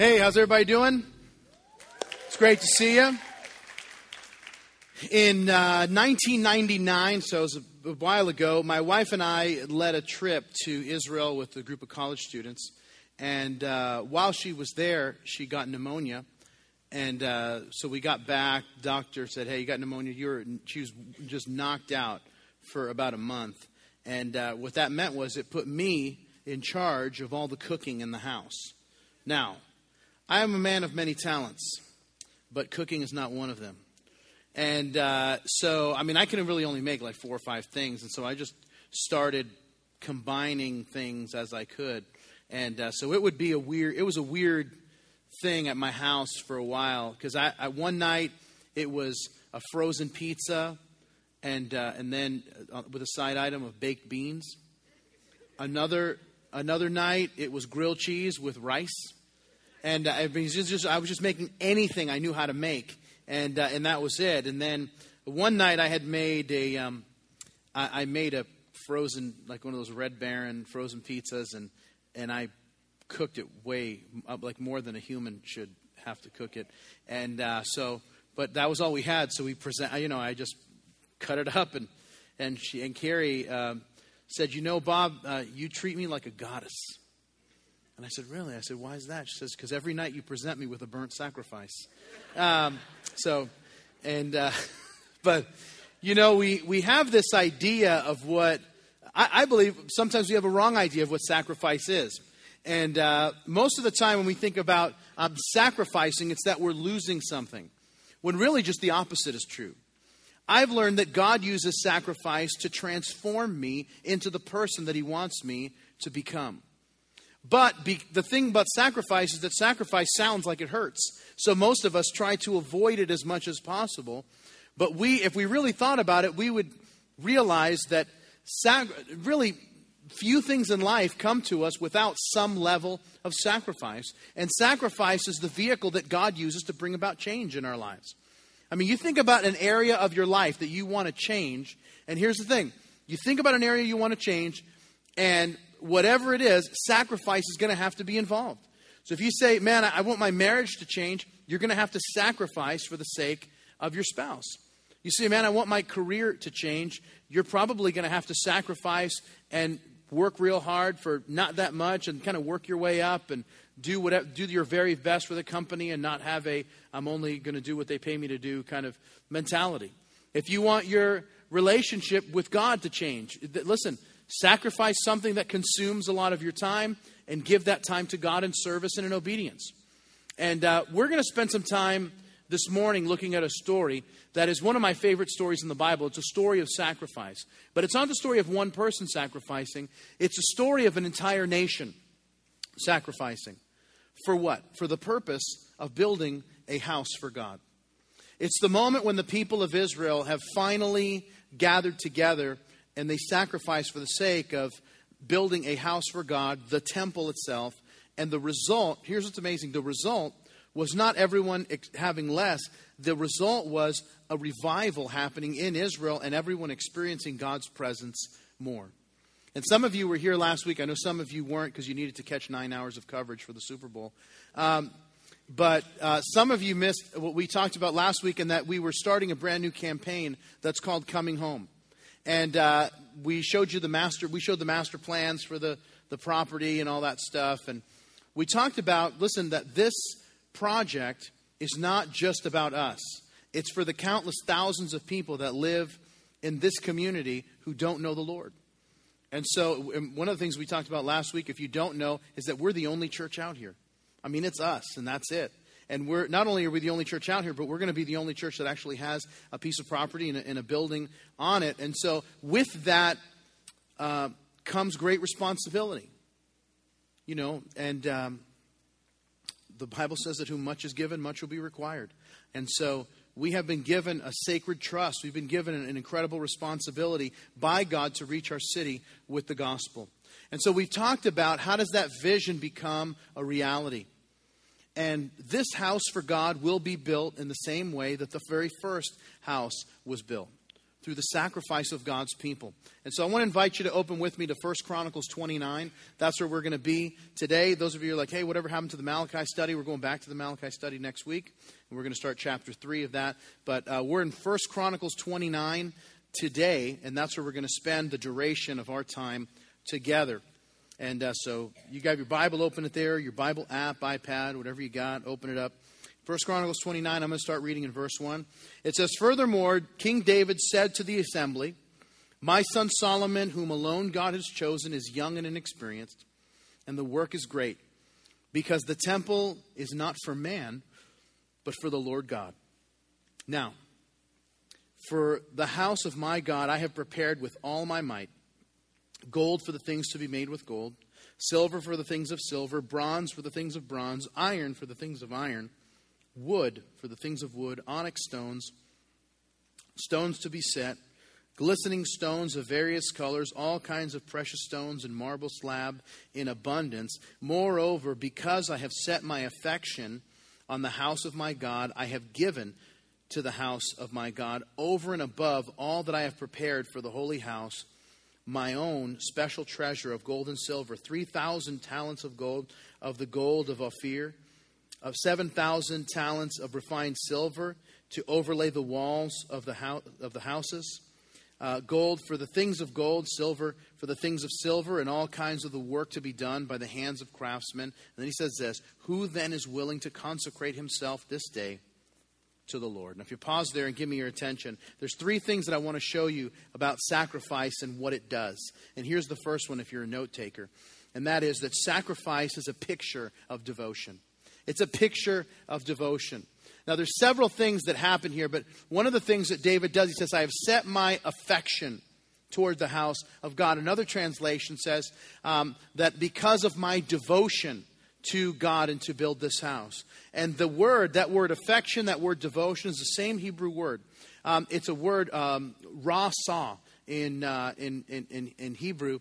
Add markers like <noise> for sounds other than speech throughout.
Hey, how's everybody doing? It's great to see you. In uh, 1999, so it was a, while ago, my wife and I led a trip to Israel with a group of college students. And uh, while she was there, she got pneumonia. And uh, so we got back. Doctor said, "Hey, you got pneumonia." You were, she was just knocked out for about a month. And uh, what that meant was it put me in charge of all the cooking in the house. Now, I am a man of many talents, but cooking is not one of them. And uh, so, I mean, I can really only make like four or five things. And so I just started combining things as I could. And uh, so it would be a weird, it was a weird thing at my house for a while because I, I, one night it was a frozen pizza and uh, and then uh, with a side item of baked beans. Another another night it was grilled cheese with rice, and uh, it was just, I was just making anything I knew how to make, and uh, and that was it. And then one night I had made a um, I, I made a frozen like one of those Red Baron frozen pizzas, and and I cooked it way like more than a human should have to cook it, and uh, so. But that was all we had, so we present. You know, I just cut it up. And, and, she, and Carrie uh, said, You know, Bob, uh, you treat me like a goddess. And I said, Really? I said, Why is that? She says, Because every night you present me with a burnt sacrifice. Um, so, and, uh, <laughs> but, you know, we, we have this idea of what, I, I, believe sometimes we have a wrong idea of what sacrifice is. And uh, most of the time when we think about um, sacrificing, it's that we're losing something. When really just the opposite is true. I've learned that God uses sacrifice to transform me into the person that He wants me to become. But be, the thing about sacrifice is that sacrifice sounds like it hurts. So most of us try to avoid it as much as possible. But we, if we really thought about it, we would realize that sac- really few things in life come to us without some level of sacrifice. And sacrifice is the vehicle that God uses to bring about change in our lives. I mean, you think about an area of your life that you want to change, and here's the thing you think about an area you want to change, and whatever it is, sacrifice is going to have to be involved. So if you say, man, I want my marriage to change, you're going to have to sacrifice for the sake of your spouse. You say, man, I want my career to change, you're probably going to have to sacrifice and work real hard for not that much and kind of work your way up and do whatever, do your very best for the company and not have a I'm only going to do what they pay me to do kind of mentality. If you want your relationship with God to change, listen, sacrifice something that consumes a lot of your time and give that time to God in service and in obedience. And uh, we're going to spend some time this morning looking at a story that is one of my favorite stories in the Bible. It's a story of sacrifice. But it's not the story of one person sacrificing, it's a story of an entire nation sacrificing. For what? For the purpose of building a house for God. It's the moment when the people of Israel have finally gathered together and they sacrifice for the sake of building a house for God, the temple itself. And the result, here's what's amazing the result was not everyone having less, the result was a revival happening in Israel and everyone experiencing God's presence more. And some of you were here last week. I know some of you weren't because you needed to catch nine hours of coverage for the Super Bowl. Um, but uh, some of you missed what we talked about last week, and that we were starting a brand new campaign that's called Coming Home. And uh, we showed you the master. We showed the master plans for the the property and all that stuff. And we talked about listen that this project is not just about us. It's for the countless thousands of people that live in this community who don't know the Lord. And so, one of the things we talked about last week, if you don't know, is that we're the only church out here. I mean, it's us, and that's it. And we're not only are we the only church out here, but we're going to be the only church that actually has a piece of property and a, and a building on it. And so, with that uh, comes great responsibility. You know, and um, the Bible says that whom much is given, much will be required. And so, we have been given a sacred trust. We've been given an incredible responsibility by God to reach our city with the gospel. And so we've talked about how does that vision become a reality? And this house for God will be built in the same way that the very first house was built through the sacrifice of God's people. And so I want to invite you to open with me to 1 Chronicles 29. That's where we're going to be today. Those of you are like, hey, whatever happened to the Malachi study? We're going back to the Malachi study next week. And we're going to start chapter 3 of that. But uh, we're in 1 Chronicles 29 today, and that's where we're going to spend the duration of our time together. And uh, so you got your Bible, open it there, your Bible app, iPad, whatever you got, open it up. First Chronicles 29, I'm going to start reading in verse 1. It says, Furthermore, King David said to the assembly, My son Solomon, whom alone God has chosen, is young and inexperienced, and the work is great, because the temple is not for man, but for the Lord God. Now, for the house of my God I have prepared with all my might gold for the things to be made with gold, silver for the things of silver, bronze for the things of bronze, iron for the things of iron wood for the things of wood, onyx stones, stones to be set, glistening stones of various colors, all kinds of precious stones and marble slab in abundance. Moreover, because I have set my affection on the house of my God, I have given to the house of my God over and above all that I have prepared for the holy house my own special treasure of gold and silver 3,000 talents of gold, of the gold of Ophir of 7,000 talents of refined silver to overlay the walls of the, house, of the houses, uh, gold for the things of gold, silver for the things of silver, and all kinds of the work to be done by the hands of craftsmen. And then he says this Who then is willing to consecrate himself this day to the Lord? Now, if you pause there and give me your attention, there's three things that I want to show you about sacrifice and what it does. And here's the first one if you're a note taker, and that is that sacrifice is a picture of devotion. It's a picture of devotion. Now, there's several things that happen here, but one of the things that David does, he says, I have set my affection toward the house of God. Another translation says um, that because of my devotion to God and to build this house. And the word, that word affection, that word devotion, is the same Hebrew word. Um, it's a word, um, rasa, in, uh, in, in, in Hebrew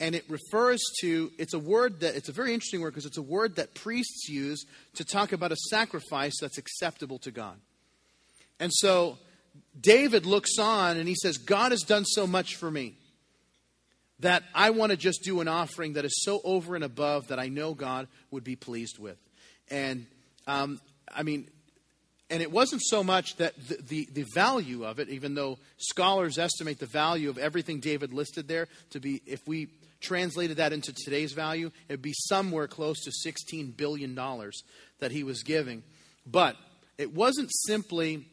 and it refers to it's a word that it's a very interesting word because it's a word that priests use to talk about a sacrifice that's acceptable to God. And so David looks on and he says, God has done so much for me that I want to just do an offering that is so over and above that I know God would be pleased with. And um, I mean, and it wasn't so much that the, the, the, value of it, even though scholars estimate the value of everything David listed there to be, if we translated that into today's value, it'd be somewhere close to $16 billion that he was giving. But it wasn't simply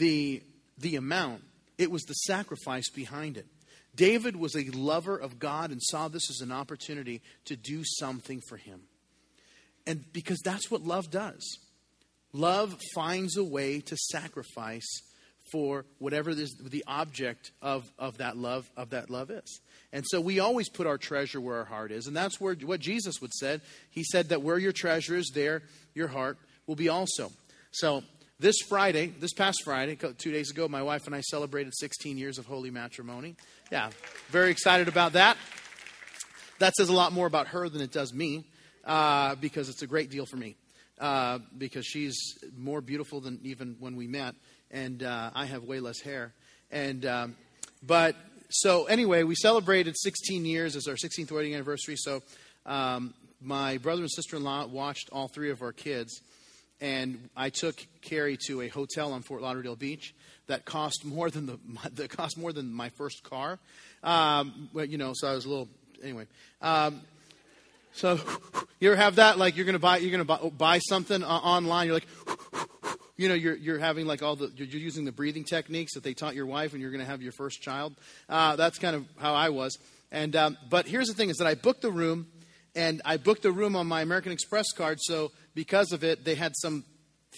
the, the amount, it was the sacrifice behind it. David was a lover of God and saw this as an opportunity to do something for him. And because that's what love does. Love finds a way to sacrifice for whatever this, the object of, of that love of that love is. And so we always put our treasure where our heart is. And that's where what Jesus would said. He said that where your treasure is, there your heart will be also. So this Friday, this past Friday, two days ago, my wife and I celebrated 16 years of holy matrimony. Yeah, very excited about that. That says a lot more about her than it does me, uh, because it's a great deal for me. Uh, because she's more beautiful than even when we met, and uh, I have way less hair. And um, but so anyway, we celebrated 16 years as our 16th wedding anniversary. So um, my brother and sister-in-law watched all three of our kids, and I took Carrie to a hotel on Fort Lauderdale Beach that cost more than the <laughs> that cost more than my first car. Um, but you know, so I was a little anyway. Um, so <laughs> you ever have that? Like you're gonna buy you're gonna buy, buy something uh, online. You're like <laughs> you know you're, you're having like all the you're using the breathing techniques that they taught your wife when you're to have your first child uh, that's kind of how i was and um, but here's the thing is that i booked the room and i booked the room on my american express card so because of it they had some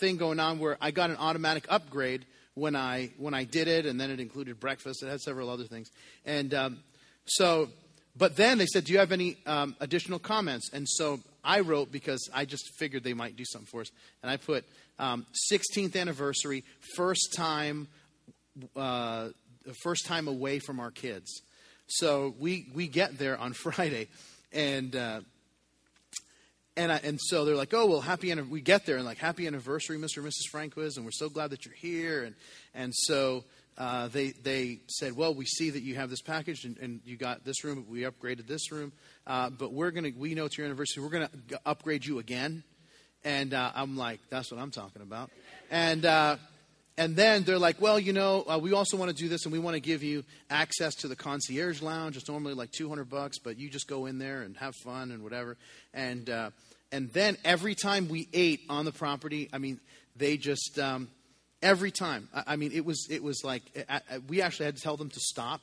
thing going on where i got an automatic upgrade when i when i did it and then it included breakfast. It had several other things. And um, so but then they said do you have any um, additional comments? And so i wrote because i just figured they might do something for us. And i put um, 16th anniversary, first time, uh, first time away from our kids. So we we get there on <laughs> Friday, and uh, and I, and so they're like, oh well, happy we get there and like happy anniversary, Mr. and Mrs. Franquez, and we're so glad that you're here, and and so uh, they they said, well, we see that you have this package and, and you got this room. We upgraded this room, uh, but we're gonna we know it's your anniversary. We're gonna upgrade you again. And uh, I'm like, that's what I'm talking about. And uh, and then they're like, well, you know, uh, we also want to do this, and we want to give you access to the concierge lounge. It's normally like 200 bucks, but you just go in there and have fun and whatever. And uh, and then every time we ate on the property, I mean, they just um, every time. I, I, mean, it was it was like I, I, we actually had to tell them to stop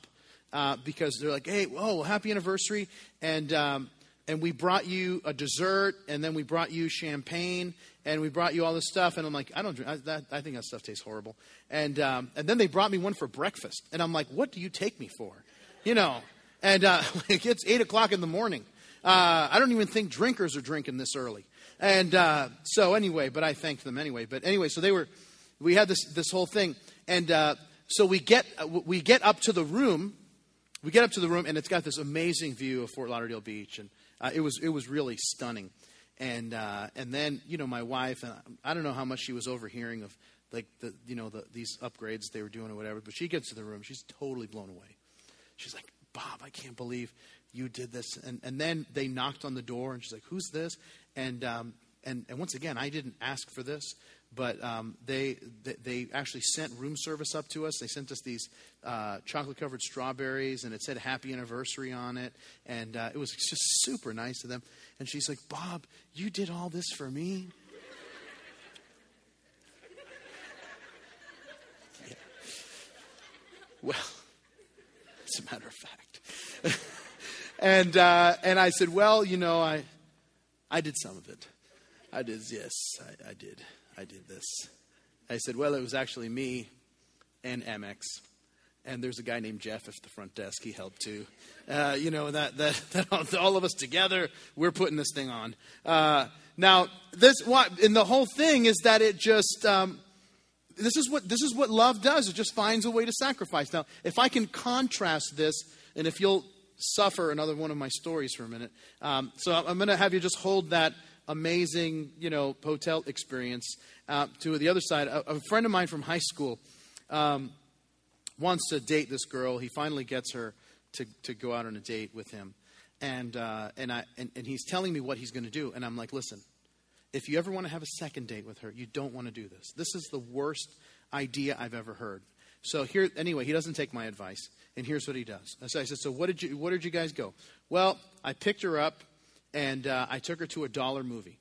uh, because they're like, hey, oh, happy anniversary, and. Um, and we brought you a dessert, and then we brought you champagne, and we brought you all this stuff. And I'm like, I don't drink. I, that, I think that stuff tastes horrible. And um, and then they brought me one for breakfast, and I'm like, what do you take me for? You know. And uh, <laughs> it's eight o'clock in the morning. Uh, I don't even think drinkers are drinking this early. And uh, so anyway, but I thanked them anyway. But anyway, so they were. We had this this whole thing, and uh, so we get we get up to the room. We get up to the room, and it's got this amazing view of Fort Lauderdale Beach, and uh, it was it was really stunning. And uh, and then you know my wife and I don't know how much she was overhearing of like the you know the, these upgrades they were doing or whatever. But she gets to the room, she's totally blown away. She's like, Bob, I can't believe you did this. And and then they knocked on the door, and she's like, Who's this? And um, and and once again, I didn't ask for this but um, they, they actually sent room service up to us. They sent us these uh, chocolate covered strawberries, and it said happy anniversary on it. And uh, it was just super nice to them. And she's like, Bob, you did all this for me? yeah. <laughs> Well, as a matter of fact. <laughs> and, uh, and I said, Well, you know, I, I did some of it. I did, yes, I, I did. I did this. I said, Well, it was actually me and Amex. And there's a guy named Jeff at the front desk. He helped too. Uh, you know, that, that, <laughs> that all of us together, we're putting this thing on. Uh, now, this and the whole thing is that it just, um, this is what this is what love does. It just finds a way to sacrifice. Now, if I can contrast this, and if you'll suffer another one of my stories for a minute, um, so I'm going to have you just hold that amazing, you know, hotel experience. Uh, to the other side, a, a, friend of mine from high school um, wants to date this girl. He finally gets her to, to go out on a date with him. And, uh, and, I, and, and he's telling me what he's going to do. And I'm like, listen, if you ever want to have a second date with her, you don't want to do this. This is the worst idea I've ever heard. So here, anyway, he doesn't take my advice, and here's what he does. So I said, "So what did you? What did you guys go?" Well, I picked her up and uh, I took her to a dollar movie.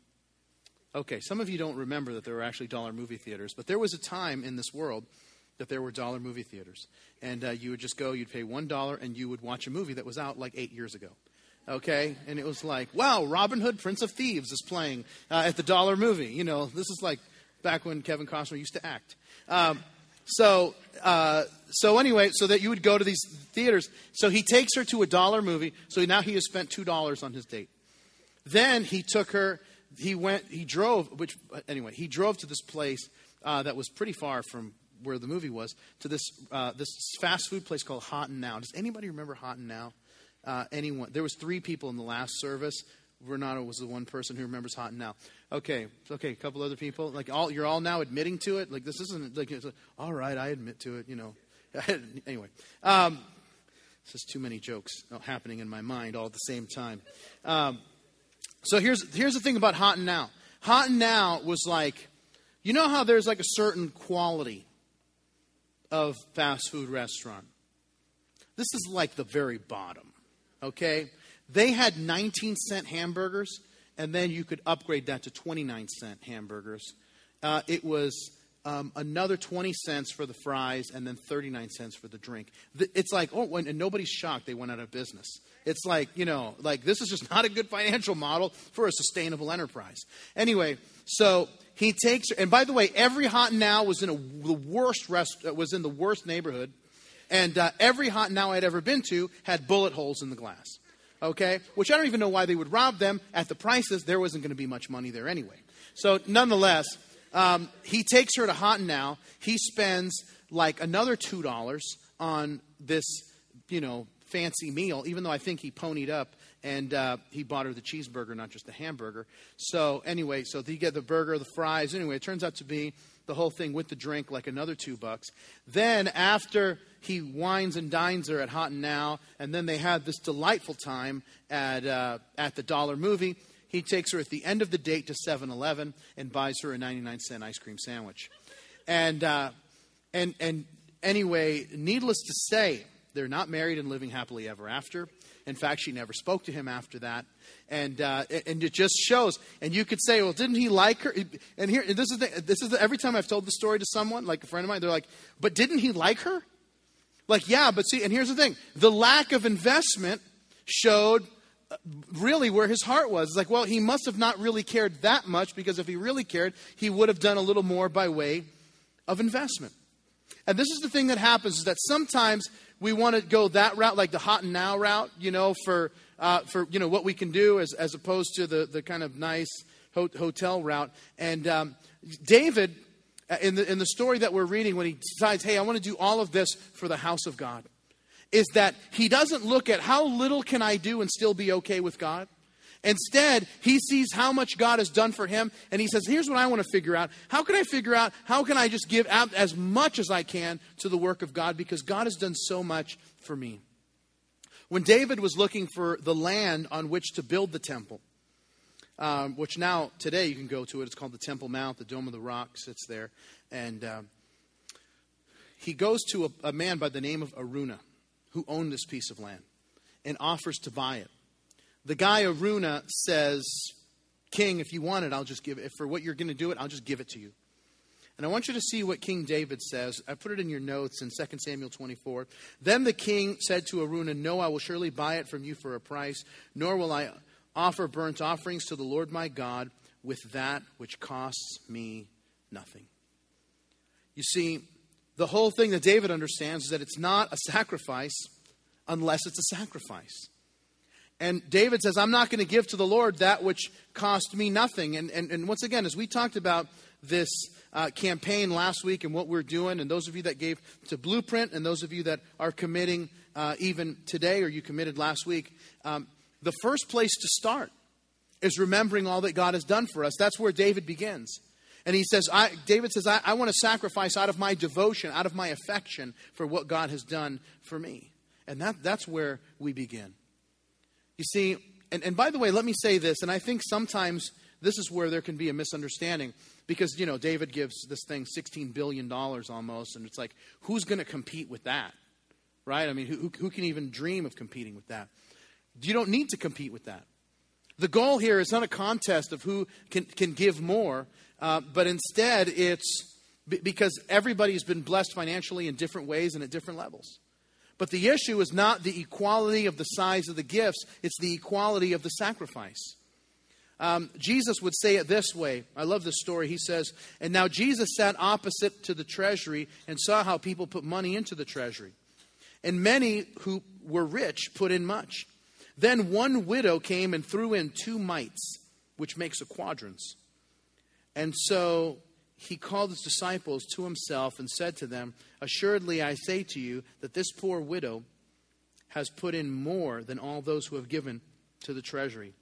Okay, some of you don't remember that there were actually dollar movie theaters, but there was a time in this world that there were dollar movie theaters. And uh, you would just go, you'd pay $1, and you would watch a movie that was out like eight years ago. Okay? And it was like, wow, Robin Hood, Prince of Thieves is playing uh, at the dollar movie. You know, this is like back when Kevin Costner used to act. Um, so, uh, so anyway, so that you would go to these theaters. So he takes her to a dollar movie. So now he has spent $2 on his date. Then he took her, he went, he drove, which, anyway, he drove to this place uh, that was pretty far from where the movie was, to this, uh, this fast food place called Hot and Now. Does anybody remember Hot and Now? Uh, anyone? There was three people in the last service. Renato was the one person who remembers Hot and Now. Okay, okay, a couple other people. Like all, you're all now admitting to it. Like this isn't like, like all right, I admit to it. You know. <laughs> anyway, um, this is too many jokes happening in my mind all at the same time. Um, so here's, here's the thing about Hot and Now. Hot and Now was like, you know how there's like a certain quality of fast food restaurant? This is like the very bottom, okay? They had 19 cent hamburgers, and then you could upgrade that to 29 cent hamburgers. Uh, it was um, another 20 cents for the fries and then 39 cents for the drink. It's like, oh, and nobody's shocked they went out of business. It's like, you know, like this is just not a good financial model for a sustainable enterprise. Anyway, so he takes, her, and by the way, every hot now was in a, the worst rest, uh, was in the worst neighborhood, and uh, every hot now I'd ever been to had bullet holes in the glass. Okay, which I don't even know why they would rob them at the prices. There wasn't going to be much money there anyway. So nonetheless, um, he takes her to Hot Now. He spends like another two dollars on this, you know, fancy meal, even though I think he ponied up and uh, he bought her the cheeseburger, not just the hamburger. So anyway, so you get the burger, the fries. Anyway, it turns out to be the whole thing with the drink, like another two bucks. Then, after he wines and dines her at Hot and Now, and then they have this delightful time at, uh, at the dollar movie, he takes her at the end of the date to 7 Eleven and buys her a 99 cent ice cream sandwich. And, uh, and, and anyway, needless to say, they're not married and living happily ever after. In fact, she never spoke to him after that. And, uh, and it just shows. And you could say, well, didn't he like her? And here, this is, the, this is the, every time I've told the story to someone, like a friend of mine, they're like, but didn't he like her? Like, yeah, but see, and here's the thing the lack of investment showed really where his heart was. It's like, well, he must have not really cared that much because if he really cared, he would have done a little more by way of investment. And this is the thing that happens is that sometimes we want to go that route, like the hot and now route, you know, for, uh, for you know, what we can do as, as opposed to the, the kind of nice ho- hotel route. And um, David, uh, in the, in the story that we're reading, when he decides, hey, I want to do all of this for the house of God, is that he doesn't look at how little can I do and still be okay with God. Instead, he sees how much God has done for him, and he says, Here's what I want to figure out. How can I figure out how can I just give out as much as I can to the work of God because God has done so much for me? When David was looking for the land on which to build the temple, um, which now today you can go to it, it's called the Temple Mount, the Dome of the Rock sits there, and uh, he goes to a, a man by the name of Araunah who owned this piece of land and offers to buy it. The guy Araunah says, King, if you want it, I'll just give it. For what you're going to do it, I'll just give it to you. And I want you to see what King David says. I put it in your notes in 2 Samuel 24. Then the king said to Araunah, No, I will surely buy it from you for a price, nor will I offer burnt offerings to the Lord my God with that which costs me nothing. You see, the whole thing that David understands is that it's not a sacrifice unless it's a sacrifice. And David says, I'm not going to give to the Lord that which cost me nothing. And, and, and once again, as we talked about this uh, campaign last week and what we're doing, and those of you that gave to Blueprint, and those of you that are committing uh, even today or you committed last week, um, the first place to start is remembering all that God has done for us. That's where David begins. And he says, I, David says, I, I want to sacrifice out of my devotion, out of my affection for what God has done for me. And that, that's where we begin. You see, and, and by the way, let me say this, and I think sometimes this is where there can be a misunderstanding because, you know, David gives this thing $16 billion almost, and it's like, who's going to compete with that? Right? I mean, who, who can even dream of competing with that? You don't need to compete with that. The goal here is not a contest of who can, can give more, uh, but instead it's because everybody's been blessed financially in different ways and at different levels. But the issue is not the equality of the size of the gifts, it's the equality of the sacrifice. Um, Jesus would say it this way. I love this story. He says, And now Jesus sat opposite to the treasury and saw how people put money into the treasury. And many who were rich put in much. Then one widow came and threw in two mites, which makes a quadrans. And so he called his disciples to himself and said to them, Assuredly, I say to you that this poor widow has put in more than all those who have given to the treasury.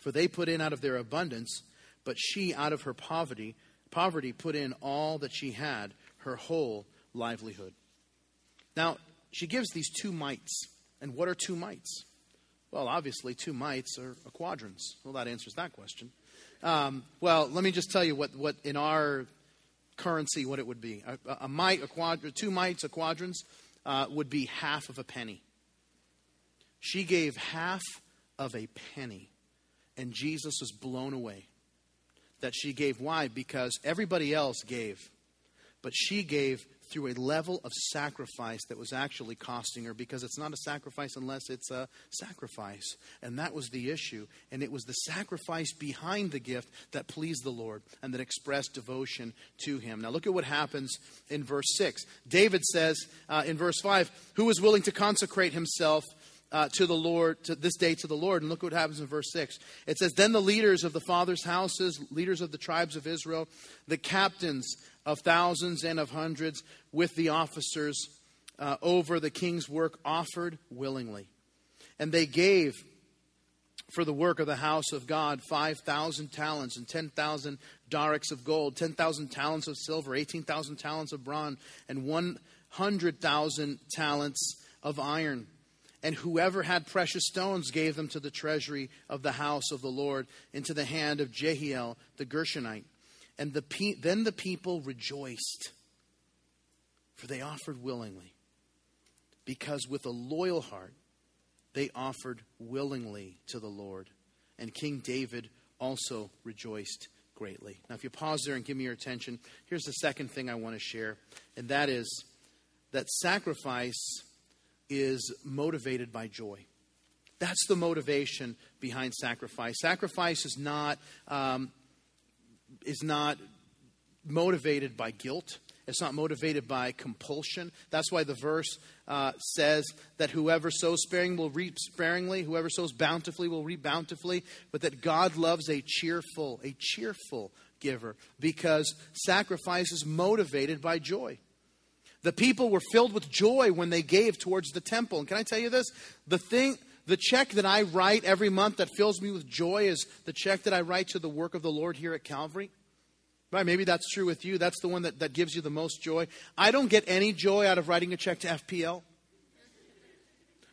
For they put in out of their abundance, but she out of her poverty, poverty put in all that she had, her whole livelihood. Now, she gives these two mites. And what are two mites? Well, obviously, two mites are a quadrans. Well, that answers that question. Um, well, let me just tell you what, what in our currency what it would be. A, a mite, a quadr- two mites, a quadrans uh, would be half of a penny. She gave half of a penny, and Jesus was blown away that she gave. Why? Because everybody else gave, but she gave through a level of sacrifice that was actually costing her because it's not a sacrifice unless it's a sacrifice. And that was the issue. And it was the sacrifice behind the gift that pleased the Lord and that expressed devotion to Him. Now, look at what happens in verse 6. David says uh, in verse 5 Who is willing to consecrate himself? Uh, to the Lord, to this day to the Lord. And look what happens in verse 6. It says, Then the leaders of the fathers' houses, leaders of the tribes of Israel, the captains of thousands and of hundreds with the officers uh, over the king's work offered willingly. And they gave for the work of the house of God 5,000 talents and 10,000 darics of gold, 10,000 talents of silver, 18,000 talents of bronze, and 100,000 talents of iron. And whoever had precious stones gave them to the treasury of the house of the Lord, into the hand of Jehiel the Gershonite. And the pe- then the people rejoiced, for they offered willingly, because with a loyal heart they offered willingly to the Lord. And King David also rejoiced greatly. Now, if you pause there and give me your attention, here's the second thing I want to share, and that is that sacrifice is motivated by joy. That's the motivation behind sacrifice. Sacrifice is not um, is not motivated by guilt. It's not motivated by compulsion. That's why the verse uh, says that whoever sows sparing will reap sparingly, whoever sows bountifully will reap bountifully, but that God loves a cheerful, a cheerful giver because sacrifice is motivated by joy. The people were filled with joy when they gave towards the temple. And can I tell you this? The thing, the check that I write every month that fills me with joy is the check that I write to the work of the Lord here at Calvary. Right? Maybe that's true with you. That's the one that, that gives you the most joy. I don't get any joy out of writing a check to FPL.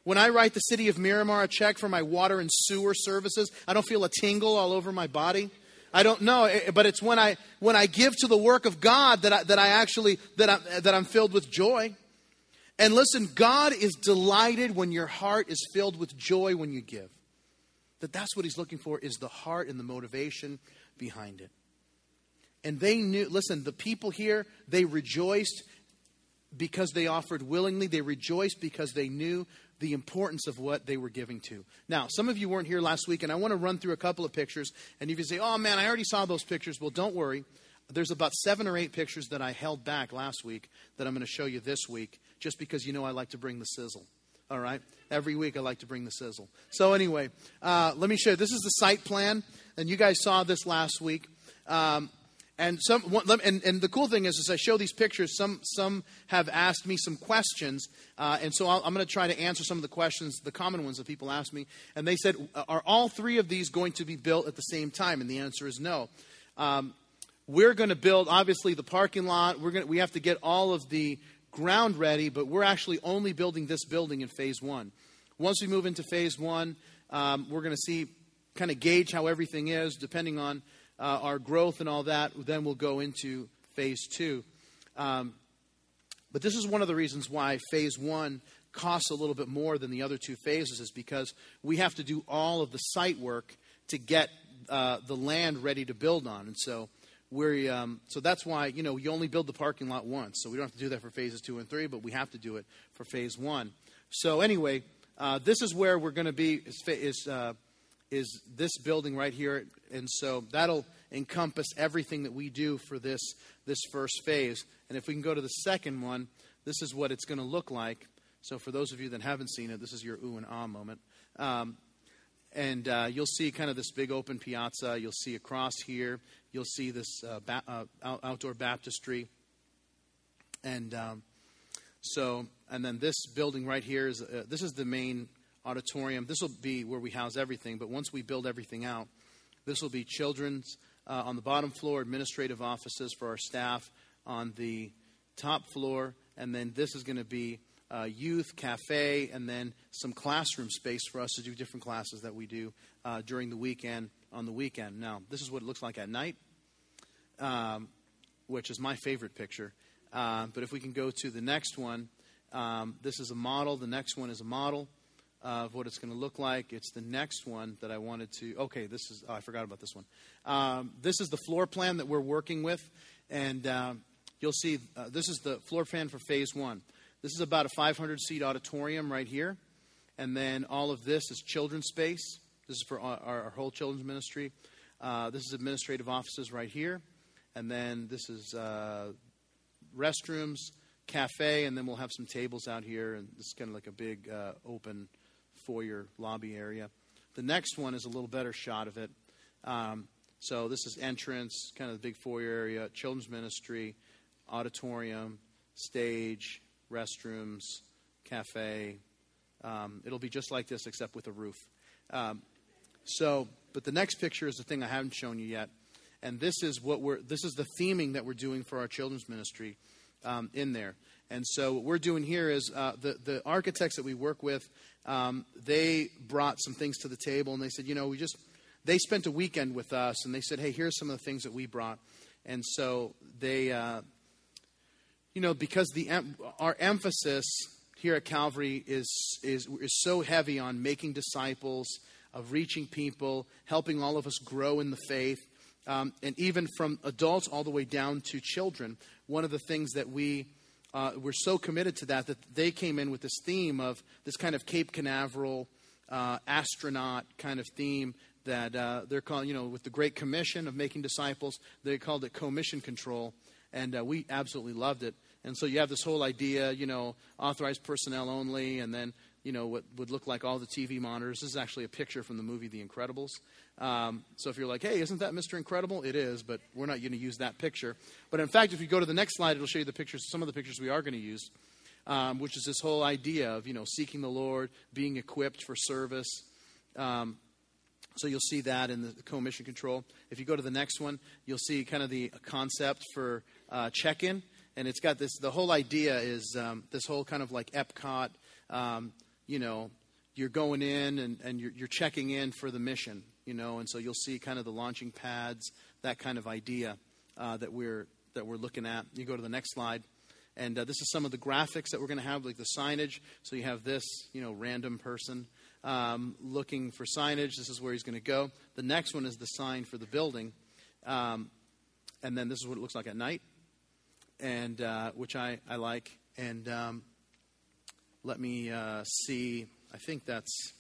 When I write the city of Miramar a check for my water and sewer services, I don't feel a tingle all over my body. I don't know, eh, but it's when I when I give to the work of God that I, that I actually that I that I'm filled with joy. And listen, God is delighted when your heart is filled with joy when you give. That that's what he's looking for is the heart and the motivation behind it. And they knew, listen, the people here, they rejoiced because they offered willingly. They rejoiced because they knew the importance of what they were giving to. Now, some of you weren't here last week, and I want to run through a couple of pictures. And if you say, oh man, I already saw those pictures, well, don't worry. There's about seven or eight pictures that I held back last week that I'm going to show you this week, just because you know I like to bring the sizzle. All right? Every week I like to bring the sizzle. So, anyway, uh, let me show you. This is the site plan, and you guys saw this last week. Um, and some, and, and the cool thing is, as I show these pictures, some some have asked me some questions, uh, and so i am going to try to answer some of the questions, the common ones that people ask me. And they said, "Are all three of these going to be built at the same time?" And the answer is no. Um, we're going to build, obviously, the parking lot. We're going we have to get all of the ground ready, but we're actually only building this building in phase one. Once we move into phase one, um, we're going to see, kind of gauge how everything is, depending on uh, our growth and all that, then we'll go into phase two. Um, but this is one of the reasons why phase one costs a little bit more than the other two phases, is because we have to do all of the site work to get uh, the land ready to build on. And so we um, so that's why you know you only build the parking lot once. So we don't have to do that for phases two and three, but we have to do it for phase one. So anyway, uh, this is where we're going to be. Is, is uh, is this building right here. And so that'll encompass everything that we do for this, this first phase. And if we can go to the second one, this is what it's going to look like. So for those of you that haven't seen it, this is your ooh and ah moment. Um, and uh, you'll see kind of this big open piazza. You'll see across here, you'll see this uh, ba- uh, outdoor baptistry. And um, so, and then this building right here is uh, this is the main auditorium. This will be where we house everything, but once we build everything out, this will be children's uh, on the bottom floor, administrative offices for our staff on the top floor, and then this is going to be uh, youth cafe, and then some classroom space for us to do different classes that we do uh, during the weekend on the weekend. Now, this is what it looks like at night, um, which is my favorite picture. Uh, but if we can go to the next one, um, this is a model. The next one is a model of what it's going to look like. It's the next one that I wanted to. Okay, this is. Oh, I forgot about this one. Um, this is the floor plan that we're working with, and um, you'll see uh, this is the floor plan for phase one. This is about a 500 seat auditorium right here, and then all of this is children's space. This is for our, our whole children's ministry. Uh, this is administrative offices right here, and then this is uh, restrooms, cafe, and then we'll have some tables out here, and this is kind of like a big uh, open foyer lobby area. The next one is a little better shot of it. Um, so this is entrance, kind of the big foyer area, children's ministry, auditorium, stage, restrooms, cafe. Um, it'll be just like this except with a roof. Um, So, but the next picture is the thing I haven't shown you yet, and this is what we're. This is the theming that we're doing for our children's ministry um, in there. And so what we're doing here is uh, the the architects that we work with, um, they brought some things to the table, and they said, you know, we just they spent a weekend with us, and they said, hey, here's some of the things that we brought, and so they, uh, you know, because the our emphasis here at Calvary is is is so heavy on making disciples, of reaching people, helping all of us grow in the faith. Um, and even from adults all the way down to children, one of the things that we uh, we're so committed to that that they came in with this theme of this kind of Cape Canaveral uh, astronaut kind of theme that uh, they're calling, you know, with the Great Commission of making disciples, they called it commission control, and uh, we absolutely loved it. And so you have this whole idea, you know, authorized personnel only, and then you know what would look like all the TV monitors. This is actually a picture from the movie The Incredibles. Um, so if you're like, hey, isn't that Mr. Incredible? It is, but we're not going to use that picture. But in fact, if you go to the next slide, it'll show you the pictures, some of the pictures we are going to use, um, which is this whole idea of you know seeking the Lord, being equipped for service. Um, so you'll see that in the co-mission control. If you go to the next one, you'll see kind of the concept for uh, check-in, and it's got this. The whole idea is um, this whole kind of like Epcot. You know, you're going in and, and you're, you're checking in for the mission you know, and so you'll see kind of the launching pads, that kind of idea uh, that we're that we're looking at. You go to the next slide, and uh, this is some of the graphics that we're going to have, like the signage. So you have this, you know, random person um, looking for signage. This is where he's going to go. The next one is the sign for the building, um, and then this is what it looks like at night, and uh, which I I like. And um, let me uh, see. I think that's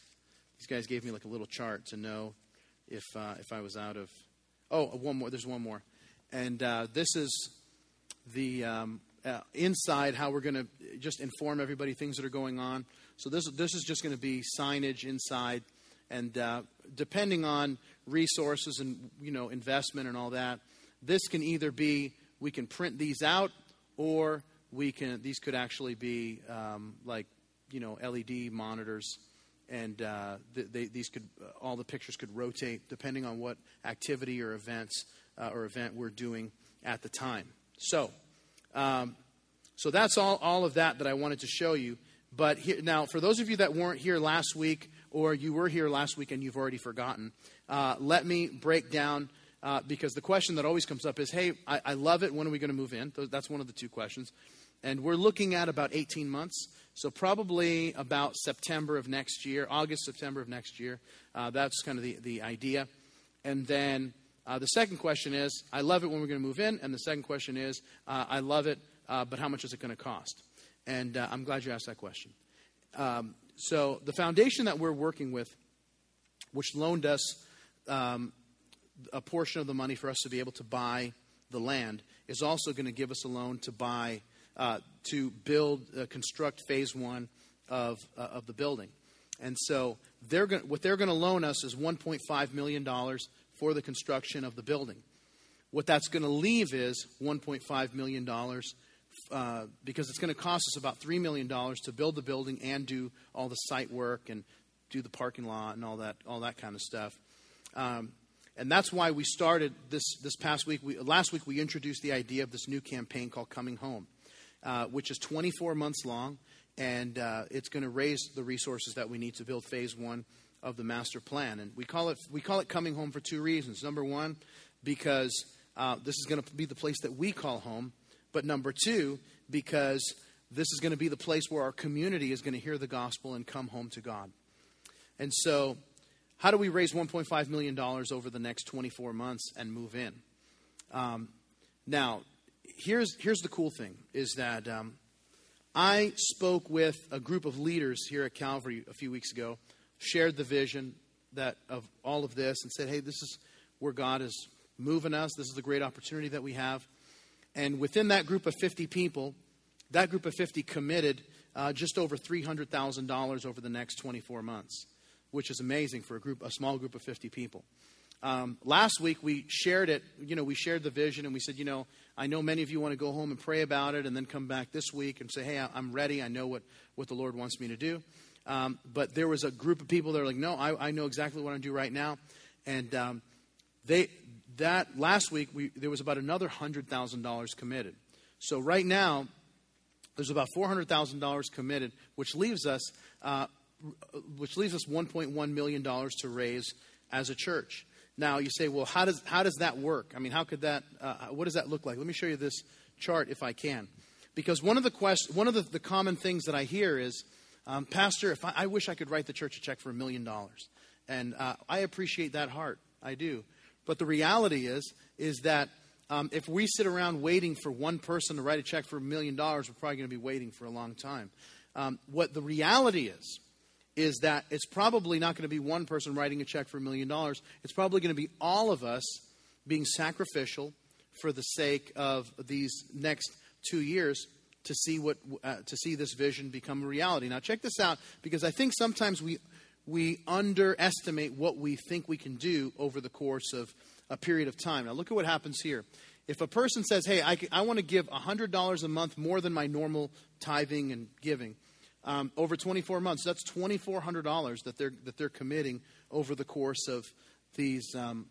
these guys gave me like a little chart to know if uh, if I was out of. Oh, one more. There's one more, and uh, this is the um, uh, inside how we're going to just inform everybody things that are going on. So this this is just going to be signage inside, and uh, depending on resources and you know investment and all that, this can either be we can print these out, or we can these could actually be um, like you know LED monitors and uh, they, these could uh, all the pictures could rotate depending on what activity or events uh, or event we're doing at the time. So, um, so that's all all of that that I wanted to show you. But here, now, for those of you that weren't here last week, or you were here last week and you've already forgotten, uh, let me break down. Uh, because the question that always comes up is, "Hey, I, I love it. When are we going to move in?" That's one of the two questions, and we're looking at about 18 months. So, probably about September of next year, August, September of next year. Uh, that's kind of the, the idea. And then uh, the second question is I love it when we're going to move in. And the second question is uh, I love it, uh, but how much is it going to cost? And uh, I'm glad you asked that question. Um, so, the foundation that we're working with, which loaned us um, a portion of the money for us to be able to buy the land, is also going to give us a loan to buy uh, to build, uh, construct phase one of, uh, of the building. And so they're going what they're going to loan us is $1.5 million for the construction of the building. What that's going to leave is $1.5 million uh, because it's going to cost us about $3 million to build the building and do all the site work and do the parking lot and all that, all that kind of stuff. Um, and that's why we started this, this past week. We, last week, we introduced the idea of this new campaign called Coming Home. Uh, which is 24 months long, and uh, it's going to raise the resources that we need to build phase one of the master plan. And we call it we call it coming home for two reasons. Number one, because uh, this is going to be the place that we call home, but number two, because this is going to be the place where our community is going to hear the gospel and come home to God. And so, how do we raise $1.5 million over the next 24 months and move in? Um, now, here's, here's the cool thing is that um, I spoke with a group of leaders here at Calvary a few weeks ago, shared the vision that of all of this, and said, hey, this is where God is moving us. This is the great opportunity that we have. And within that group of 50 people, that group of 50 committed uh, just over $300,000 over the next 24 months, which is amazing for a group, a small group of 50 people. Um, last week we shared it, you know, we shared the vision and we said, you know, I know many of you want to go home and pray about it and then come back this week and say, hey, I'm ready. I know what, what the Lord wants me to do. Um, but there was a group of people that are like, no, I, I know exactly what I'm doing right now. And um, they that last week we, there was about another hundred thousand dollars committed. So right now there's about four hundred thousand dollars committed, which leaves us uh, which leaves us 1.1 million dollars to raise as a church. Now you say, well, how does how does that work? I mean, how could that? Uh, what does that look like? Let me show you this chart if I can, because one of the quest- one of the, the common things that I hear is, um, Pastor, if I, I, wish I could write the church a check for a million dollars, and uh, I appreciate that heart, I do, but the reality is is that um, if we sit around waiting for one person to write a check for a million dollars, we're probably going to be waiting for a long time. Um, what the reality is is that it's probably not going to be one person writing a check for a million dollars. It's probably going to be all of us being sacrificial for the sake of these next two years to see what uh, to see this vision become a reality. Now, check this out because I think sometimes we we underestimate what we think we can do over the course of a period of time. Now, look at what happens here. If a person says, "Hey, I, I want to give hundred dollars a month more than my normal tithing and giving," um, over 24 months. That's $2,400 that they're, that they're committing over the course of these, um,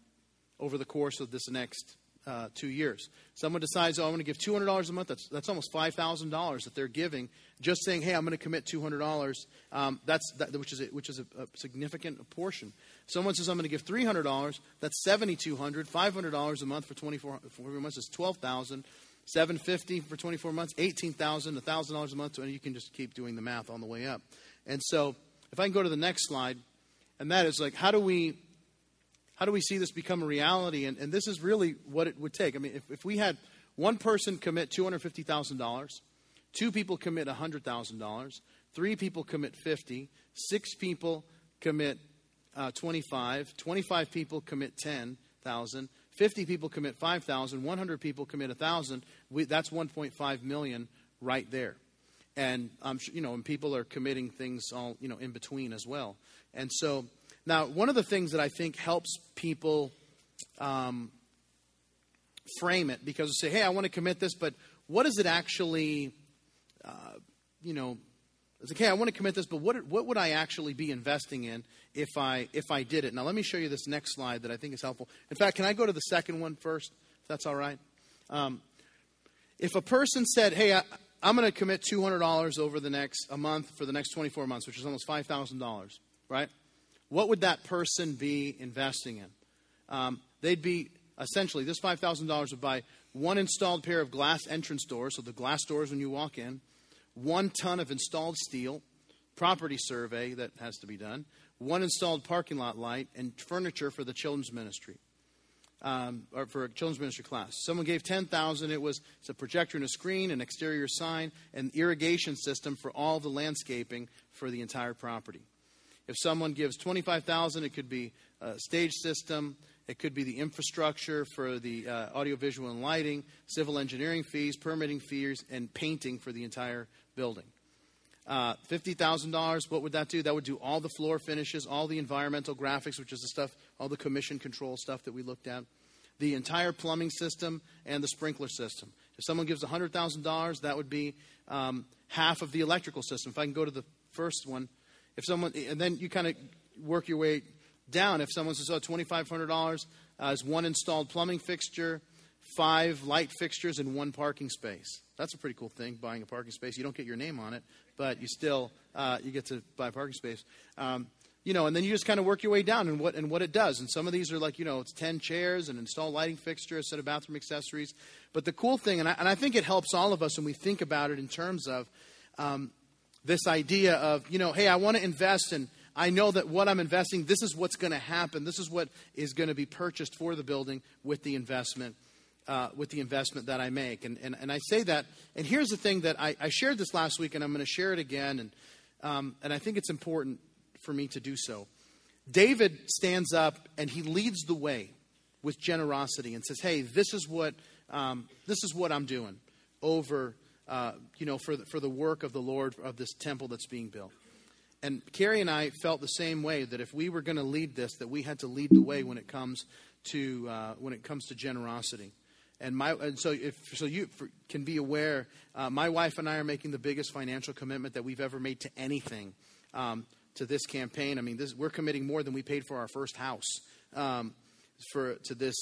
over the course of this next uh, two years. Someone decides, oh, I'm going to give $200 a month. That's, that's almost $5,000 that they're giving. Just saying, hey, I'm going to commit $200, um, that's, that, which is, a, which is a, a, significant portion. Someone says, I'm going to give $300, that's $7,200. $500 a month for 24 months is 12000 750 for 24 months, 18,000, $1,000 a month, and you can just keep doing the math on the way up. And so, if I can go to the next slide, and that is like, how do we how do we see this become a reality? And, and this is really what it would take. I mean, if, if we had one person commit $250,000, two people commit $100,000, three people commit 50, six people commit uh, 25, 25 people commit 10,000, 50 people commit 5,000, 100 people commit 1,000, that's 1.5 million right there. And I'm you know, and people are committing things all, you know, in between as well. And so now one of the things that I think helps people um, frame it because they say, hey, I want to commit this, but what is it actually, uh, you know, it's like, hey, I want to commit this, but what, what would I actually be investing in if I, if I did it? Now, let me show you this next slide that I think is helpful. In fact, can I go to the second one first, if that's all right? Um, if a person said, hey, I, I'm going to commit $200 over the next, a month for the next 24 months, which is almost $5,000, right? What would that person be investing in? Um, they'd be, essentially, this $5,000 would buy one installed pair of glass entrance doors, so the glass doors when you walk in, one ton of installed steel, property survey that has to be done, one installed parking lot light, and furniture for the children's ministry. Um, or for a children's ministry class. Someone gave 10000 It was it's a projector and a screen, an exterior sign, an irrigation system for all the landscaping for the entire property. If someone gives 25000 it could be a stage system, it could be the infrastructure for the uh, audiovisual and lighting, civil engineering fees, permitting fees, and painting for the entire building. Uh, $50,000, what would that do? That would do all the floor finishes, all the environmental graphics, which is the stuff, all the commission control stuff that we looked at, the entire plumbing system, and the sprinkler system. If someone gives $100,000, that would be um, half of the electrical system. If I can go to the first one, if someone, and then you kind of work your way down. If someone says, oh, $2,500 uh, is one installed plumbing fixture, five light fixtures and one parking space. That's a pretty cool thing, buying a parking space. You don't get your name on it, but you still uh, you get to buy a parking space. Um, you know, and then you just kind of work your way down and what and what it does. And some of these are like you know, it's ten chairs, and install lighting fixture, a set of bathroom accessories. But the cool thing, and I, and I think it helps all of us when we think about it in terms of um, this idea of you know, hey, I want to invest in. I know that what I'm investing, this is what's going to happen. This is what is going to be purchased for the building with the investment uh, with the investment that I make. And, and, and I say that, and here's the thing that I, I shared this last week, and I'm going to share it again, and, um, and I think it's important for me to do so. David stands up and he leads the way with generosity and says, "Hey, this is what um, this is what I'm doing over, uh, you know, for the, for the work of the Lord of this temple that's being built." And Carrie and I felt the same way that if we were going to lead this, that we had to lead the way when it comes to uh, when it comes to generosity. And my and so if so you for, can be aware, uh, my wife and I are making the biggest financial commitment that we've ever made to anything um, to this campaign. I mean, this, we're committing more than we paid for our first house um, for to this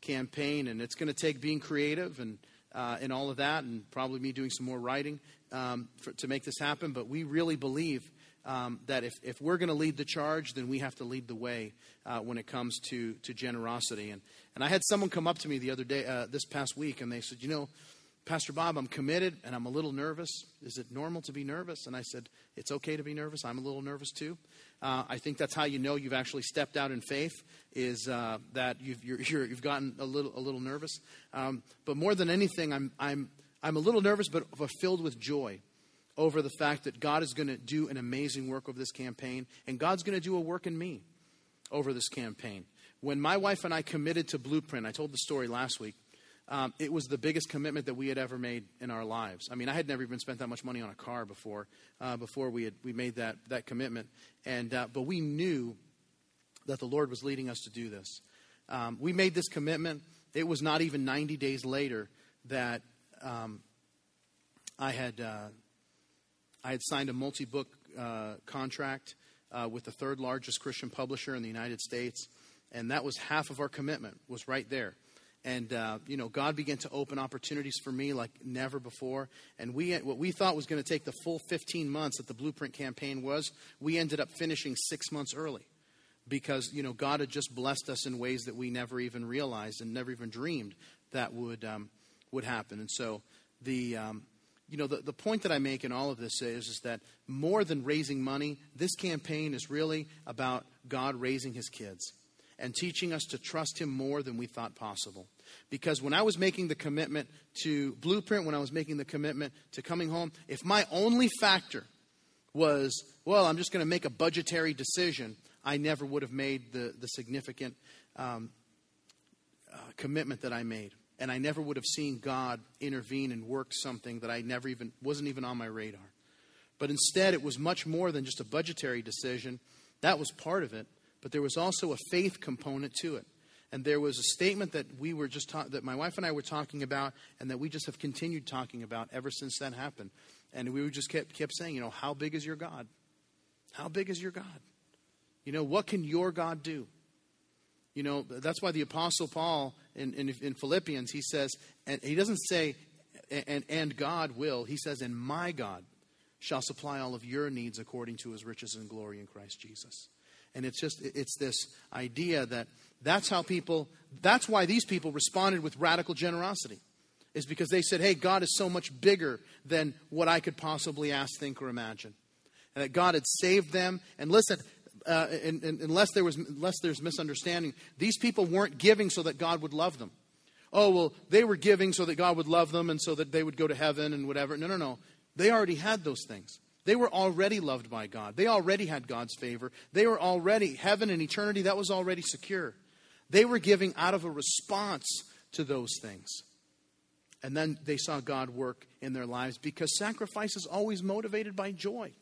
campaign, and it's going to take being creative and uh, and all of that, and probably me doing some more writing um, for, to make this happen. But we really believe um, that if, if we're going to lead the charge, then we have to lead the way uh, when it comes to, to generosity. And, and I had someone come up to me the other day, uh, this past week, and they said, You know, Pastor Bob, I'm committed and I'm a little nervous. Is it normal to be nervous? And I said, It's okay to be nervous. I'm a little nervous too. Uh, I think that's how you know you've actually stepped out in faith, is uh, that you've, you have gotten a little, a little nervous. Um, but more than anything, I'm, I'm, I'm a little nervous, but filled with joy over the fact that God is going to do an amazing work over this campaign, and God's going to do a work in me over this campaign. When my wife and I committed to Blueprint, I told the story last week. Um, it was the biggest commitment that we had ever made in our lives. I mean, I had never even spent that much money on a car before. Uh, before we had we made that that commitment, and uh, but we knew that the Lord was leading us to do this. Um, we made this commitment. It was not even 90 days later that um, I had uh, I had signed a multi book uh, contract uh, with the third largest Christian publisher in the United States, and that was half of our commitment was right there. And uh, you know, God began to open opportunities for me like never before. And we, what we thought was going to take the full 15 months that the Blueprint campaign was, we ended up finishing six months early, because you know God had just blessed us in ways that we never even realized and never even dreamed that would um, would happen. And so the um, you know, the, the point that I make in all of this is, is that more than raising money, this campaign is really about God raising his kids and teaching us to trust him more than we thought possible. Because when I was making the commitment to Blueprint, when I was making the commitment to coming home, if my only factor was, well, I'm just going to make a budgetary decision, I never would have made the, the significant um, uh, commitment that I made and I never would have seen God intervene and work something that I never even wasn't even on my radar. But instead, it was much more than just a budgetary decision. That was part of it, but there was also a faith component to it. And there was a statement that we were just ta- that my wife and I were talking about, and that we just have continued talking about ever since that happened. And we just kept kept saying, you know, how big is your God? How big is your God? You know, what can your God do? You know, that's why the Apostle Paul in, in, in Philippians, he says, and he doesn't say, and, and God will. He says, and my God shall supply all of your needs according to his riches and glory in Christ Jesus. And it's just, it's this idea that that's how people, that's why these people responded with radical generosity, is because they said, hey, God is so much bigger than what I could possibly ask, think, or imagine. And that God had saved them. And listen, uh, and, and unless, there was, unless there's misunderstanding, these people weren't giving so that God would love them. Oh, well, they were giving so that God would love them and so that they would go to heaven and whatever. No, no, no. They already had those things. They were already loved by God. They already had God's favor. They were already, heaven and eternity, that was already secure. They were giving out of a response to those things. And then they saw God work in their lives because sacrifice is always motivated by joy.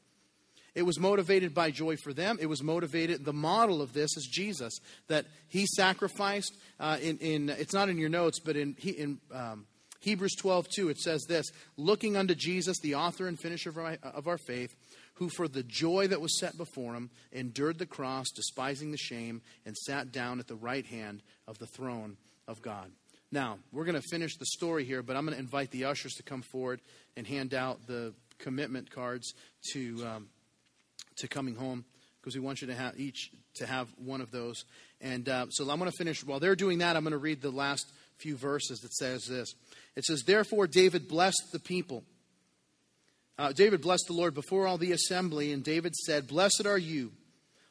It was motivated by joy for them. It was motivated, the model of this is Jesus, that he sacrificed. Uh, in, in, it's not in your notes, but in, in um, Hebrews 12, 2, it says this Looking unto Jesus, the author and finisher of our, of our faith, who for the joy that was set before him endured the cross, despising the shame, and sat down at the right hand of the throne of God. Now, we're going to finish the story here, but I'm going to invite the ushers to come forward and hand out the commitment cards to. Um, to coming home because we want you to have each to have one of those. And uh, so I'm going to finish. While they're doing that, I'm going to read the last few verses that says this. It says, "Therefore David blessed the people." Uh, David blessed the Lord before all the assembly, and David said, "Blessed are you,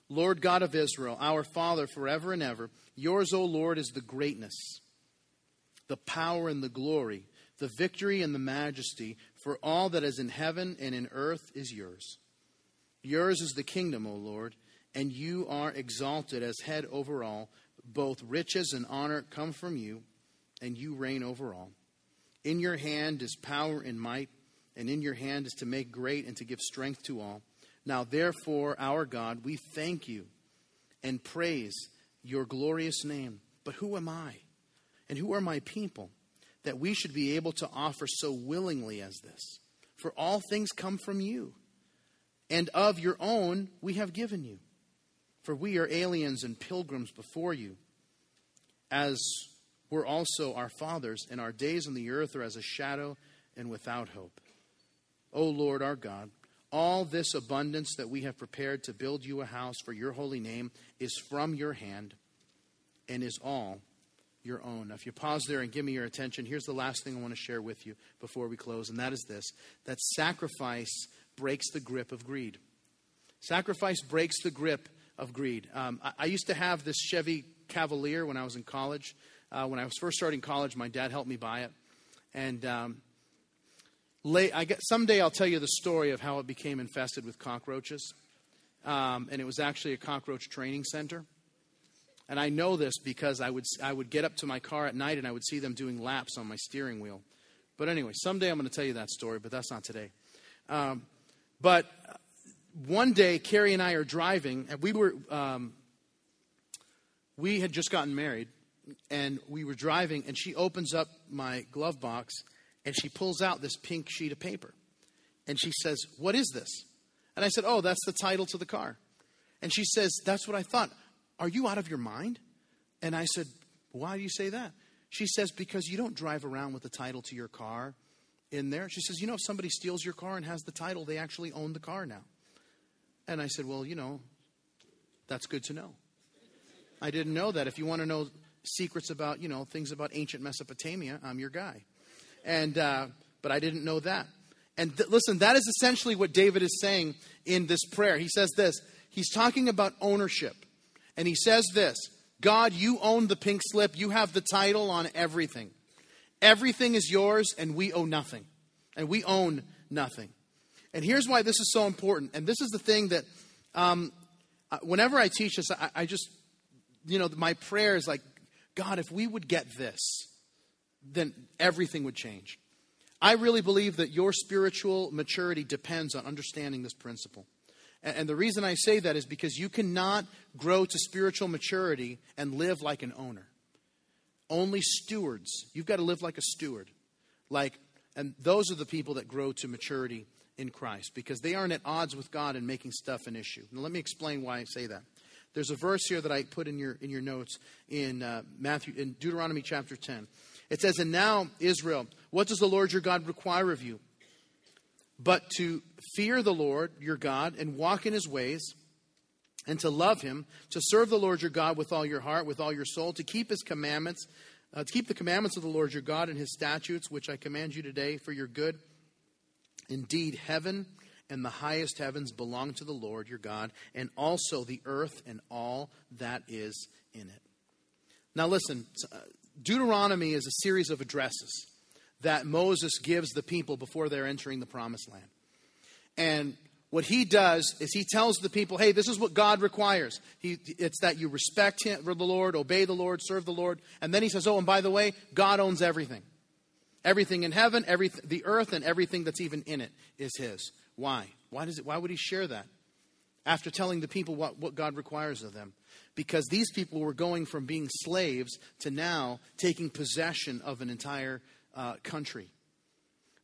Lord God of Israel, our Father, forever and ever. Yours, O Lord, is the greatness, the power and the glory, the victory and the majesty. For all that is in heaven and in earth is yours." Yours is the kingdom, O Lord, and you are exalted as head over all. Both riches and honor come from you, and you reign over all. In your hand is power and might, and in your hand is to make great and to give strength to all. Now, therefore, our God, we thank you and praise your glorious name. But who am I? And who are my people that we should be able to offer so willingly as this? For all things come from you and of your own we have given you. For we are aliens and pilgrims before you, as were also our fathers, and our days on the earth are as a shadow and without hope. O Lord our God, all this abundance that we have prepared to build you a house for your holy name is from your hand and is all your own. Now, if you pause there and give me your attention, here's the last thing I want to share with you before we close, and that is this that sacrifice breaks the grip of greed. Sacrifice breaks the grip of greed. Um, I, I, used to have this Chevy Cavalier when I was in college. Uh, when I was first starting college, my dad helped me buy it. And um, late, I get, someday I'll tell you the story of how it became infested with cockroaches. Um, and it was actually a cockroach training center. And I know this because I would, I would get up to my car at night and I would see them doing laps on my steering wheel. But anyway, someday I'm going to tell you that story, but that's not today. Um, but one day, Carrie and I are driving, and we were, um, we had just gotten married, and we were driving, and she opens up my glove box, and she pulls out this pink sheet of paper. And she says, What is this? And I said, Oh, that's the title to the car. And she says, That's what I thought. Are you out of your mind? And I said, Why do you say that? She says, Because you don't drive around with the title to your car in there. She says, You know, if somebody steals your car and has the title, they actually own the car now. And I said, Well, you know, that's good to know. I didn't know that. If you want to know secrets about, you know, things about ancient Mesopotamia, I'm your guy. And, uh, but I didn't know that. And th- listen, that is essentially what David is saying in this prayer. He says this. He's talking about ownership. And he says this God, you own the pink slip. You have the title on everything. Everything is yours, and we owe nothing. And we own nothing. And here's why this is so important. And this is the thing that, um, whenever I teach this, I, I just, you know, my prayer is like, God, if we would get this, then everything would change. I really believe that your spiritual maturity depends on understanding this principle. And the reason I say that is because you cannot grow to spiritual maturity and live like an owner. Only stewards. You've got to live like a steward. Like, and those are the people that grow to maturity in Christ because they aren't at odds with God and making stuff an issue. Now, let me explain why I say that. There's a verse here that I put in your in your notes in uh, Matthew in Deuteronomy chapter 10. It says, "And now Israel, what does the Lord your God require of you?" but to fear the Lord your God and walk in his ways, and to love him, to serve the Lord your God with all your heart, with all your soul, to keep his commandments, uh, to keep the commandments of the Lord your God and his statutes, which I command you today for your good. Indeed, heaven and the highest heavens belong to the Lord your God, and also the earth and all that is in it. Now, listen, uh, Deuteronomy is a series of addresses that Moses gives the people before they're entering the promised land. And what he does is he tells the people, hey, this is what God requires. He, it's that you respect him, the Lord, obey the Lord, serve the Lord. And then he says, oh, and by the way, God owns everything. Everything in heaven, every, the earth, and everything that's even in it is his. Why? Why, does it, why would he share that? After telling the people what, what God requires of them. Because these people were going from being slaves to now taking possession of an entire uh, country.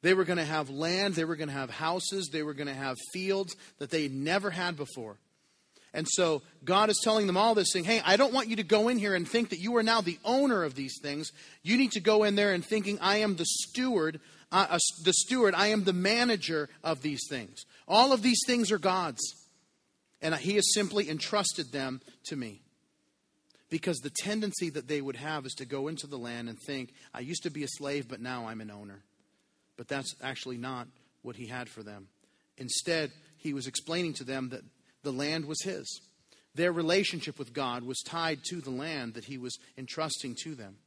They were going to have land, they were going to have houses, they were going to have fields that they never had before. And so God is telling them all this, saying, Hey, I don't want you to go in here and think that you are now the owner of these things. You need to go in there and thinking, I am the steward, uh, uh, the steward, I am the manager of these things. All of these things are God's. And He has simply entrusted them to me. Because the tendency that they would have is to go into the land and think, I used to be a slave, but now I'm an owner. But that's actually not what he had for them. Instead, he was explaining to them that the land was his. Their relationship with God was tied to the land that he was entrusting to them.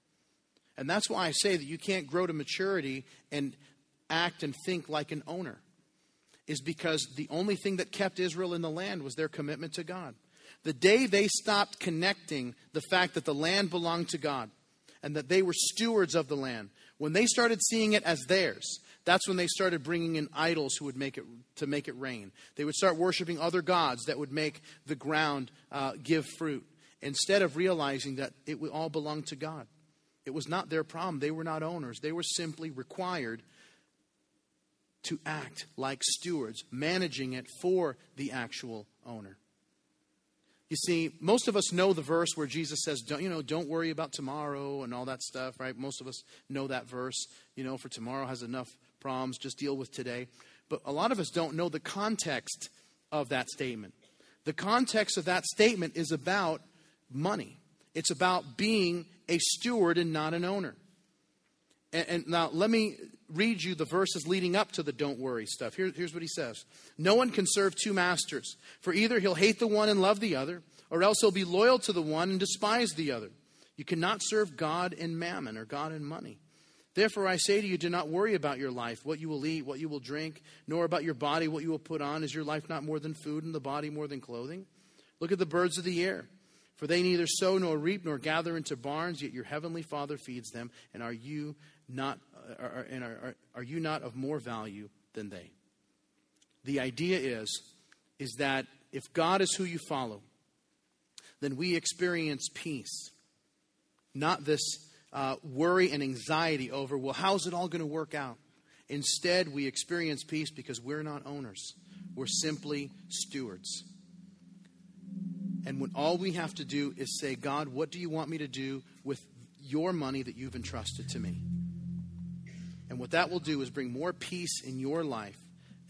And that's why I say that you can't grow to maturity and act and think like an owner, is because the only thing that kept Israel in the land was their commitment to God. The day they stopped connecting the fact that the land belonged to God and that they were stewards of the land, when they started seeing it as theirs, that's when they started bringing in idols who would make it to make it rain. They would start worshiping other gods that would make the ground uh, give fruit instead of realizing that it all belonged to God. It was not their problem. They were not owners. They were simply required to act like stewards, managing it for the actual owner. You see, most of us know the verse where Jesus says, don't, you know, don't worry about tomorrow and all that stuff, right? Most of us know that verse, you know, for tomorrow has enough problems, just deal with today. But a lot of us don't know the context of that statement. The context of that statement is about money. It's about being a steward and not an owner. And, and now let me read you the verses leading up to the don't worry stuff. Here, here's what he says No one can serve two masters, for either he'll hate the one and love the other, or else he'll be loyal to the one and despise the other. You cannot serve God and mammon, or God and money. Therefore, I say to you, do not worry about your life, what you will eat, what you will drink, nor about your body, what you will put on. Is your life not more than food, and the body more than clothing? Look at the birds of the air. For they neither sow nor reap nor gather into barns, yet your heavenly Father feeds them. And are you not, are, and are, are, are you not of more value than they? The idea is, is that if God is who you follow, then we experience peace, not this uh, worry and anxiety over, well, how's it all going to work out? Instead, we experience peace because we're not owners. We're simply stewards. And when all we have to do is say, God, what do you want me to do with your money that you've entrusted to me? What that will do is bring more peace in your life.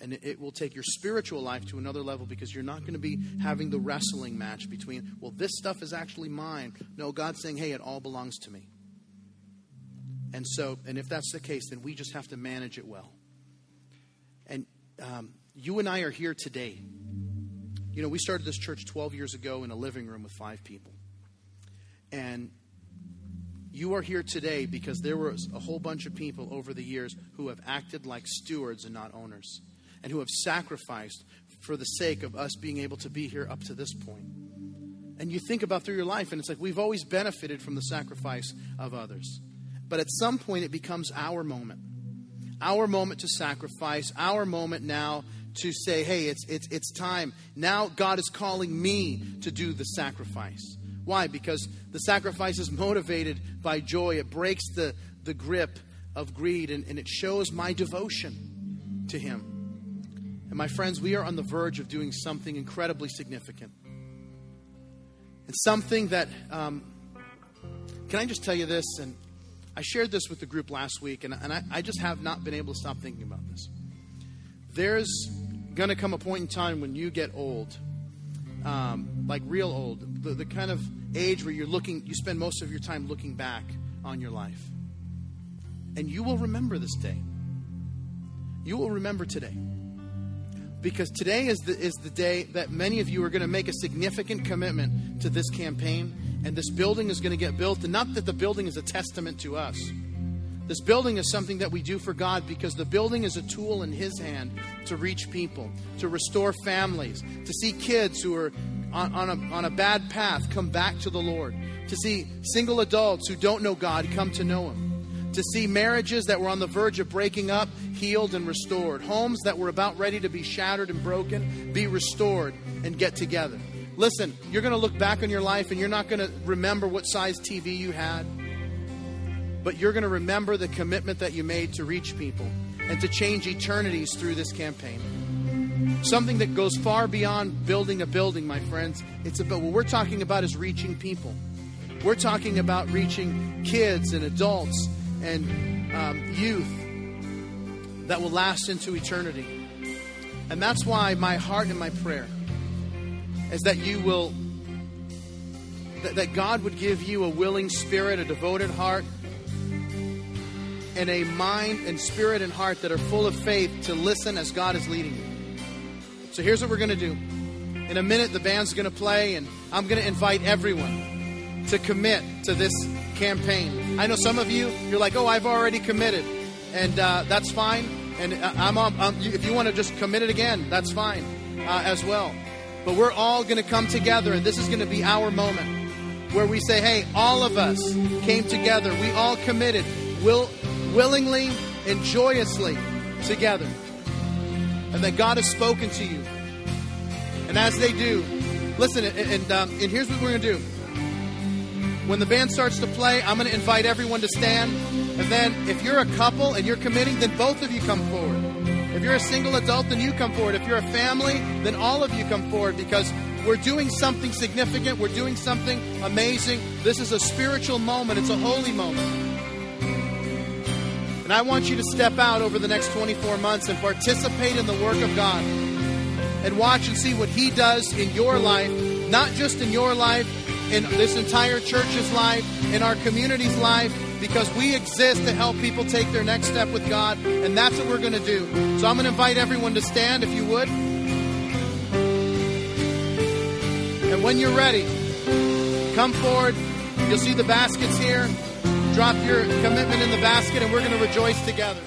And it will take your spiritual life to another level because you're not going to be having the wrestling match between, well, this stuff is actually mine. No, God's saying, hey, it all belongs to me. And so, and if that's the case, then we just have to manage it well. And um, you and I are here today you know, we started this church 12 years ago in a living room with five people. And you are here today because there was a whole bunch of people over the years who have acted like stewards and not owners, and who have sacrificed for the sake of us being able to be here up to this point. And you think about through your life, and it's like we've always benefited from the sacrifice of others. But at some point, it becomes our moment. Our moment to sacrifice, our moment now to say, hey, it's, it's, it's time. Now God is calling me to do the sacrifice. Why? Because the sacrifice is motivated by joy. It breaks the, the grip of greed and, and it shows my devotion to Him. And my friends, we are on the verge of doing something incredibly significant. And something that, um, can I just tell you this? And I shared this with the group last week, and, and I, I just have not been able to stop thinking about this. There's going to come a point in time when you get old, um, like real old, the, the kind of age where you're looking, you spend most of your time looking back on your life. And you will remember this day. You will remember today. Because today is the, is the day that many of you are going to make a significant commitment to this campaign, and this building is going to get built. And not that the building is a testament to us, this building is something that we do for God because the building is a tool in His hand to reach people, to restore families, to see kids who are on, on, a, on a bad path come back to the Lord, to see single adults who don't know God come to know Him, to see marriages that were on the verge of breaking up healed and restored, homes that were about ready to be shattered and broken be restored and get together. Listen, you're going to look back on your life and you're not going to remember what size TV you had but you're going to remember the commitment that you made to reach people and to change eternities through this campaign. Something that goes far beyond building a building, my friends. It's about what we're talking about is reaching people. We're talking about reaching kids and adults and um, youth that will last into eternity. And that's why my heart and my prayer is that you will, that, that God would give you a willing spirit, a devoted heart, and a mind and spirit and heart that are full of faith to listen as God is leading you. So here's what we're going to do. In a minute, the band's going to play, and I'm going to invite everyone to commit to this campaign. I know some of you, you're like, oh, I've already committed, and uh, that's fine. And uh, I'm, I'm, if you want to just commit it again, that's fine uh, as well. But we're all going to come together, and this is going to be our moment where we say, hey, all of us came together. We all committed. We'll, willingly and joyously together. And that God has spoken to you. And as they do, listen, and, and, um, and here's what we're going to do. When the band starts to play, I'm going to invite everyone to stand. And then if you're a couple and you're committing, then both of you come forward. If you're a single adult, then you come forward. If you're a family, then all of you come forward because we're doing something significant. We're doing something amazing. This is a spiritual moment, it's a holy moment. And I want you to step out over the next 24 months and participate in the work of God and watch and see what He does in your life, not just in your life, in this entire church's life, in our community's life, because we exist to help people take their next step with God, and that's what we're going to do. So I'm going to invite everyone to stand if you would. And when you're ready, come forward. You'll see the baskets here. Drop your commitment in the basket, and we're going to rejoice together.